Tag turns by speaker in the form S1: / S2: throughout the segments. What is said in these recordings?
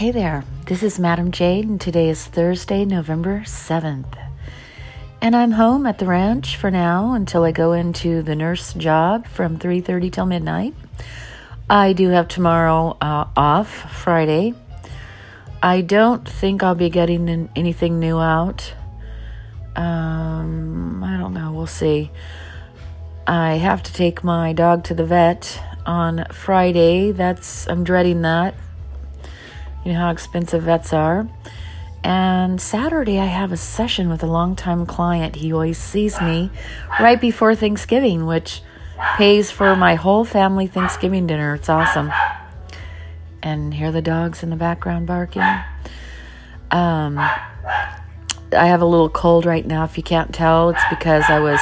S1: Hey there, this is Madam Jade, and today is Thursday, November 7th. And I'm home at the ranch for now until I go into the nurse job from 3:30 till midnight. I do have tomorrow uh, off, Friday. I don't think I'll be getting anything new out. Um, I don't know, we'll see. I have to take my dog to the vet on Friday. That's I'm dreading that. You know how expensive vets are. And Saturday, I have a session with a longtime client. He always sees me right before Thanksgiving, which pays for my whole family Thanksgiving dinner. It's awesome. And hear the dogs in the background barking. Um, I have a little cold right now. If you can't tell, it's because I was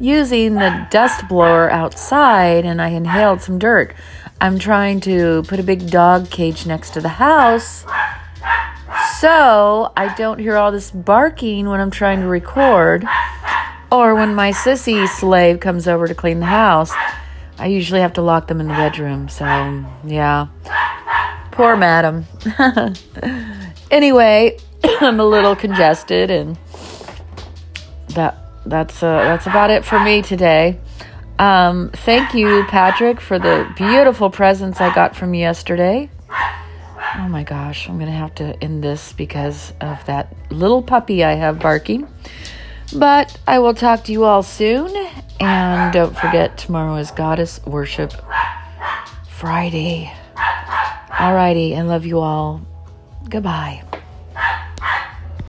S1: using the dust blower outside and I inhaled some dirt. I'm trying to put a big dog cage next to the house so I don't hear all this barking when I'm trying to record or when my sissy slave comes over to clean the house. I usually have to lock them in the bedroom. So, yeah. Poor madam. anyway, I'm a little congested and that that's uh, that's about it for me today. Um, thank you, Patrick, for the beautiful presents I got from yesterday. Oh my gosh, I'm going to have to end this because of that little puppy I have barking. But I will talk to you all soon. And don't forget, tomorrow is Goddess Worship Friday. Alrighty, and love you all. Goodbye.